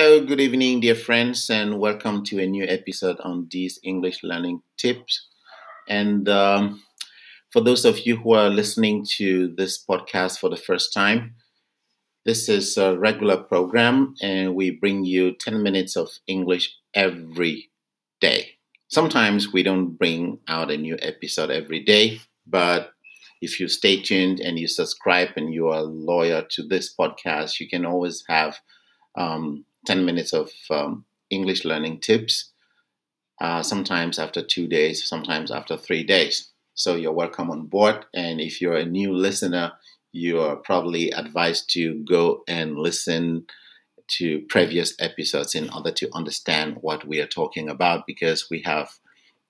Hello, good evening, dear friends, and welcome to a new episode on these English learning tips. And um, for those of you who are listening to this podcast for the first time, this is a regular program, and we bring you 10 minutes of English every day. Sometimes we don't bring out a new episode every day, but if you stay tuned and you subscribe and you are loyal to this podcast, you can always have um, 10 minutes of um, English learning tips, uh, sometimes after two days, sometimes after three days. So you're welcome on board. And if you're a new listener, you are probably advised to go and listen to previous episodes in order to understand what we are talking about because we have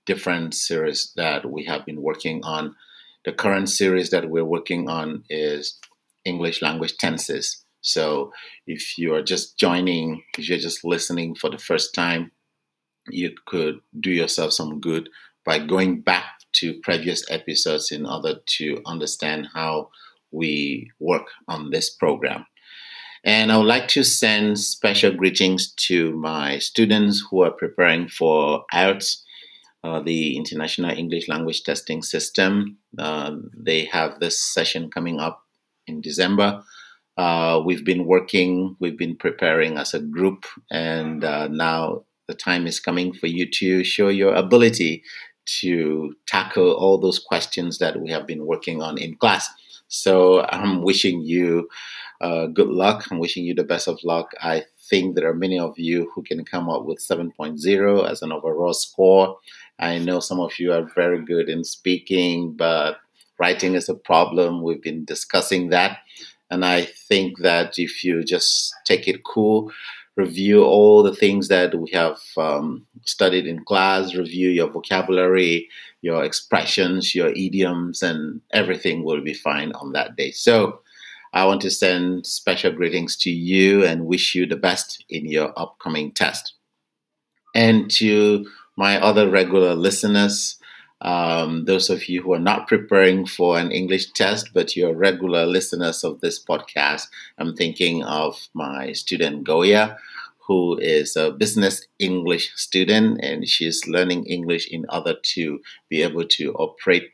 different series that we have been working on. The current series that we're working on is English language tenses. So if you are just joining, if you're just listening for the first time, you could do yourself some good by going back to previous episodes in order to understand how we work on this program. And I would like to send special greetings to my students who are preparing for IELTS, uh, the International English Language Testing System. Uh, they have this session coming up in December. Uh, we've been working, we've been preparing as a group, and uh, now the time is coming for you to show your ability to tackle all those questions that we have been working on in class. So I'm wishing you uh, good luck. I'm wishing you the best of luck. I think there are many of you who can come up with 7.0 as an overall score. I know some of you are very good in speaking, but writing is a problem. We've been discussing that. And I think that if you just take it cool, review all the things that we have um, studied in class, review your vocabulary, your expressions, your idioms, and everything will be fine on that day. So I want to send special greetings to you and wish you the best in your upcoming test. And to my other regular listeners, um, those of you who are not preparing for an English test, but you're regular listeners of this podcast, I'm thinking of my student Goya, who is a business English student, and she's learning English in order to be able to operate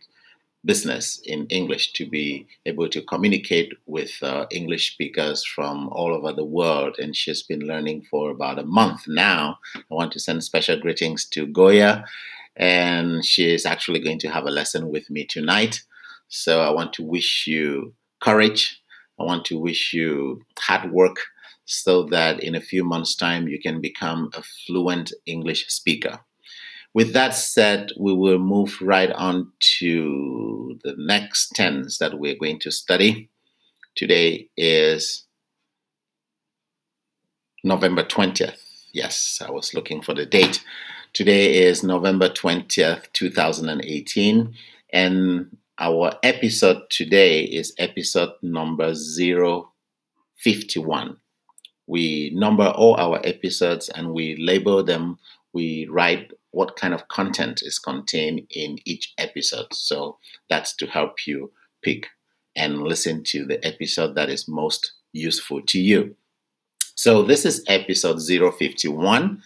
business in English, to be able to communicate with uh, English speakers from all over the world. And she's been learning for about a month now. I want to send special greetings to Goya and she is actually going to have a lesson with me tonight. So I want to wish you courage. I want to wish you hard work so that in a few months' time you can become a fluent English speaker. With that said, we will move right on to the next tense that we're going to study. Today is November 20th. Yes, I was looking for the date. Today is November 20th, 2018, and our episode today is episode number 051. We number all our episodes and we label them, we write what kind of content is contained in each episode. So that's to help you pick and listen to the episode that is most useful to you. So this is episode 051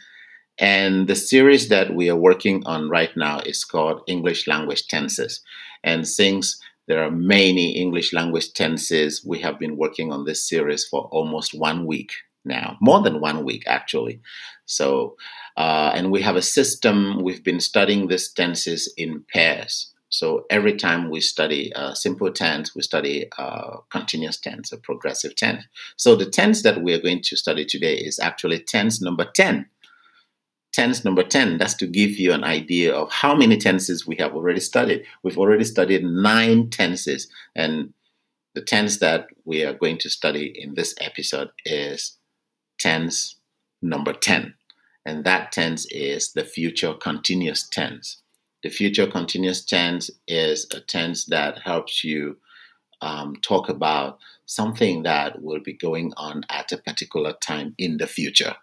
and the series that we are working on right now is called English Language Tenses. And since there are many English language tenses, we have been working on this series for almost one week now, more than one week actually. So, uh, and we have a system, we've been studying these tenses in pairs. So every time we study a simple tense, we study a continuous tense, a progressive tense. So the tense that we are going to study today is actually tense number 10 tense number 10 that's to give you an idea of how many tenses we have already studied. We've already studied nine tenses and the tense that we are going to study in this episode is tense number 10 and that tense is the future continuous tense. The future continuous tense is a tense that helps you um, talk about something that will be going on at a particular time in the future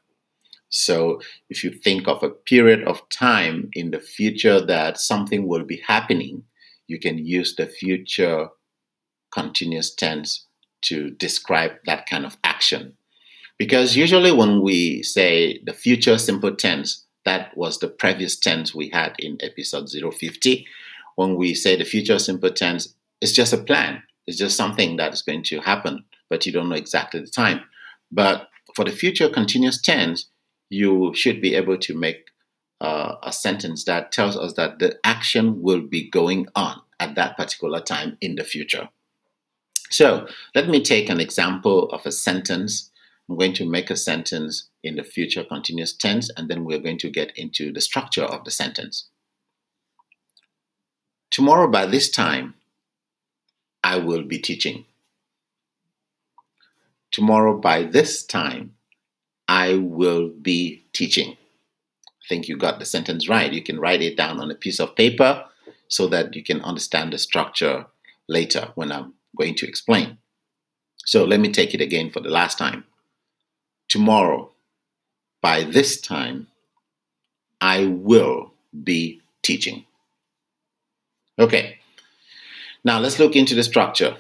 so if you think of a period of time in the future that something will be happening, you can use the future continuous tense to describe that kind of action. Because usually when we say the future simple tense, that was the previous tense we had in episode 050. When we say the future simple tense, it's just a plan. It's just something that is going to happen, but you don't know exactly the time. But for the future continuous tense, you should be able to make uh, a sentence that tells us that the action will be going on at that particular time in the future. So let me take an example of a sentence. I'm going to make a sentence in the future continuous tense, and then we're going to get into the structure of the sentence. Tomorrow, by this time, I will be teaching. Tomorrow, by this time, I will be teaching. I think you got the sentence right. You can write it down on a piece of paper so that you can understand the structure later when I'm going to explain. So let me take it again for the last time. Tomorrow, by this time, I will be teaching. Okay, now let's look into the structure.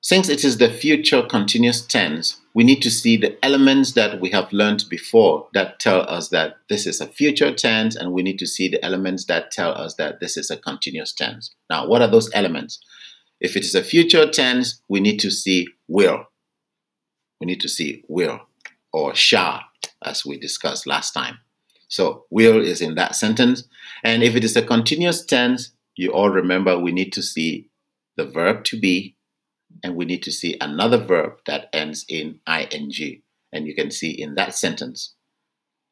Since it is the future continuous tense, we need to see the elements that we have learned before that tell us that this is a future tense, and we need to see the elements that tell us that this is a continuous tense. Now, what are those elements? If it is a future tense, we need to see will. We need to see will or shall, as we discussed last time. So, will is in that sentence. And if it is a continuous tense, you all remember we need to see the verb to be and we need to see another verb that ends in ing. And you can see in that sentence,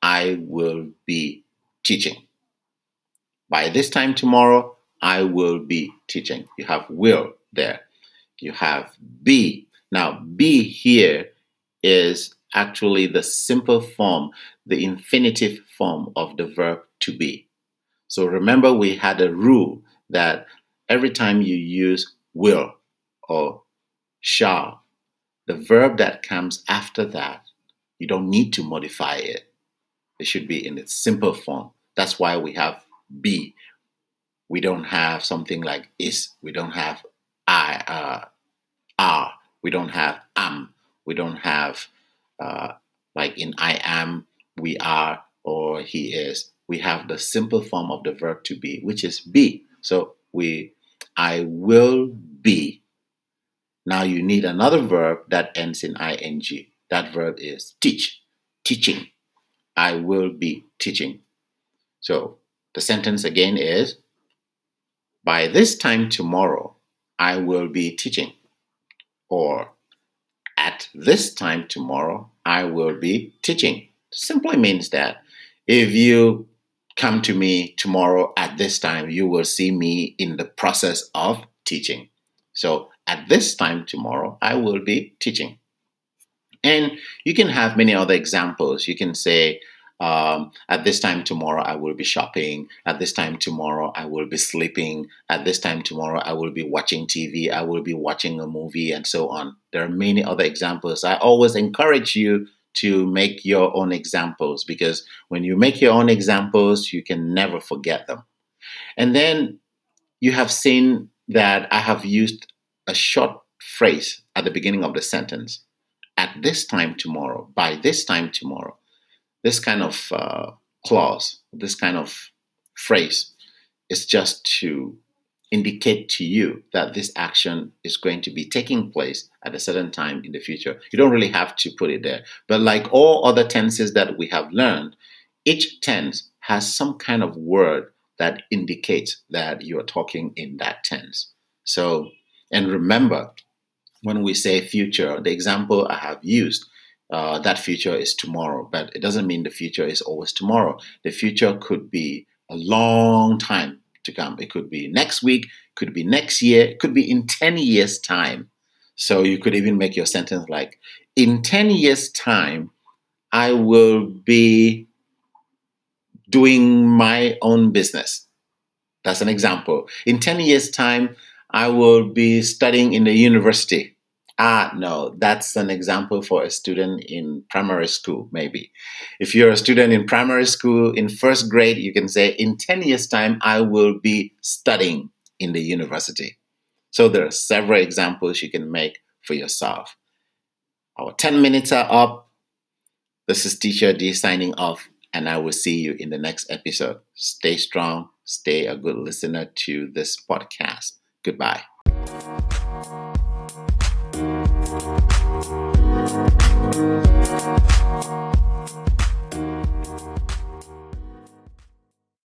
I will be teaching. By this time tomorrow, I will be teaching. You have will there. You have be. Now, be here is actually the simple form, the infinitive form of the verb to be. So remember, we had a rule that every time you use will or shall, the verb that comes after that, you don't need to modify it. It should be in its simple form. That's why we have be. We don't have something like is. We don't have I, uh, are. We don't have am. We don't have uh, like in I am, we are, or he is. We have the simple form of the verb to be, which is be. So we, I will be now you need another verb that ends in ing. That verb is teach, teaching. I will be teaching. So the sentence again is By this time tomorrow, I will be teaching. Or at this time tomorrow, I will be teaching. Simply means that if you come to me tomorrow at this time, you will see me in the process of teaching. So at this time tomorrow, I will be teaching. And you can have many other examples. You can say, um, at this time tomorrow, I will be shopping. At this time tomorrow, I will be sleeping. At this time tomorrow, I will be watching TV. I will be watching a movie, and so on. There are many other examples. I always encourage you to make your own examples because when you make your own examples, you can never forget them. And then you have seen that I have used a short phrase at the beginning of the sentence. At this time tomorrow, by this time tomorrow, this kind of uh, clause, this kind of phrase is just to indicate to you that this action is going to be taking place at a certain time in the future. You don't really have to put it there. But like all other tenses that we have learned, each tense has some kind of word that indicates that you're talking in that tense. So and remember, when we say future, the example I have used, uh, that future is tomorrow, but it doesn't mean the future is always tomorrow. The future could be a long time to come. It could be next week, could be next year, it could be in 10 years' time. So you could even make your sentence like, in 10 years' time, I will be doing my own business. That's an example. In 10 years' time, I will be studying in the university. Ah, no, that's an example for a student in primary school, maybe. If you're a student in primary school in first grade, you can say, in 10 years' time, I will be studying in the university. So there are several examples you can make for yourself. Our 10 minutes are up. This is Teacher D signing off, and I will see you in the next episode. Stay strong, stay a good listener to this podcast. Goodbye.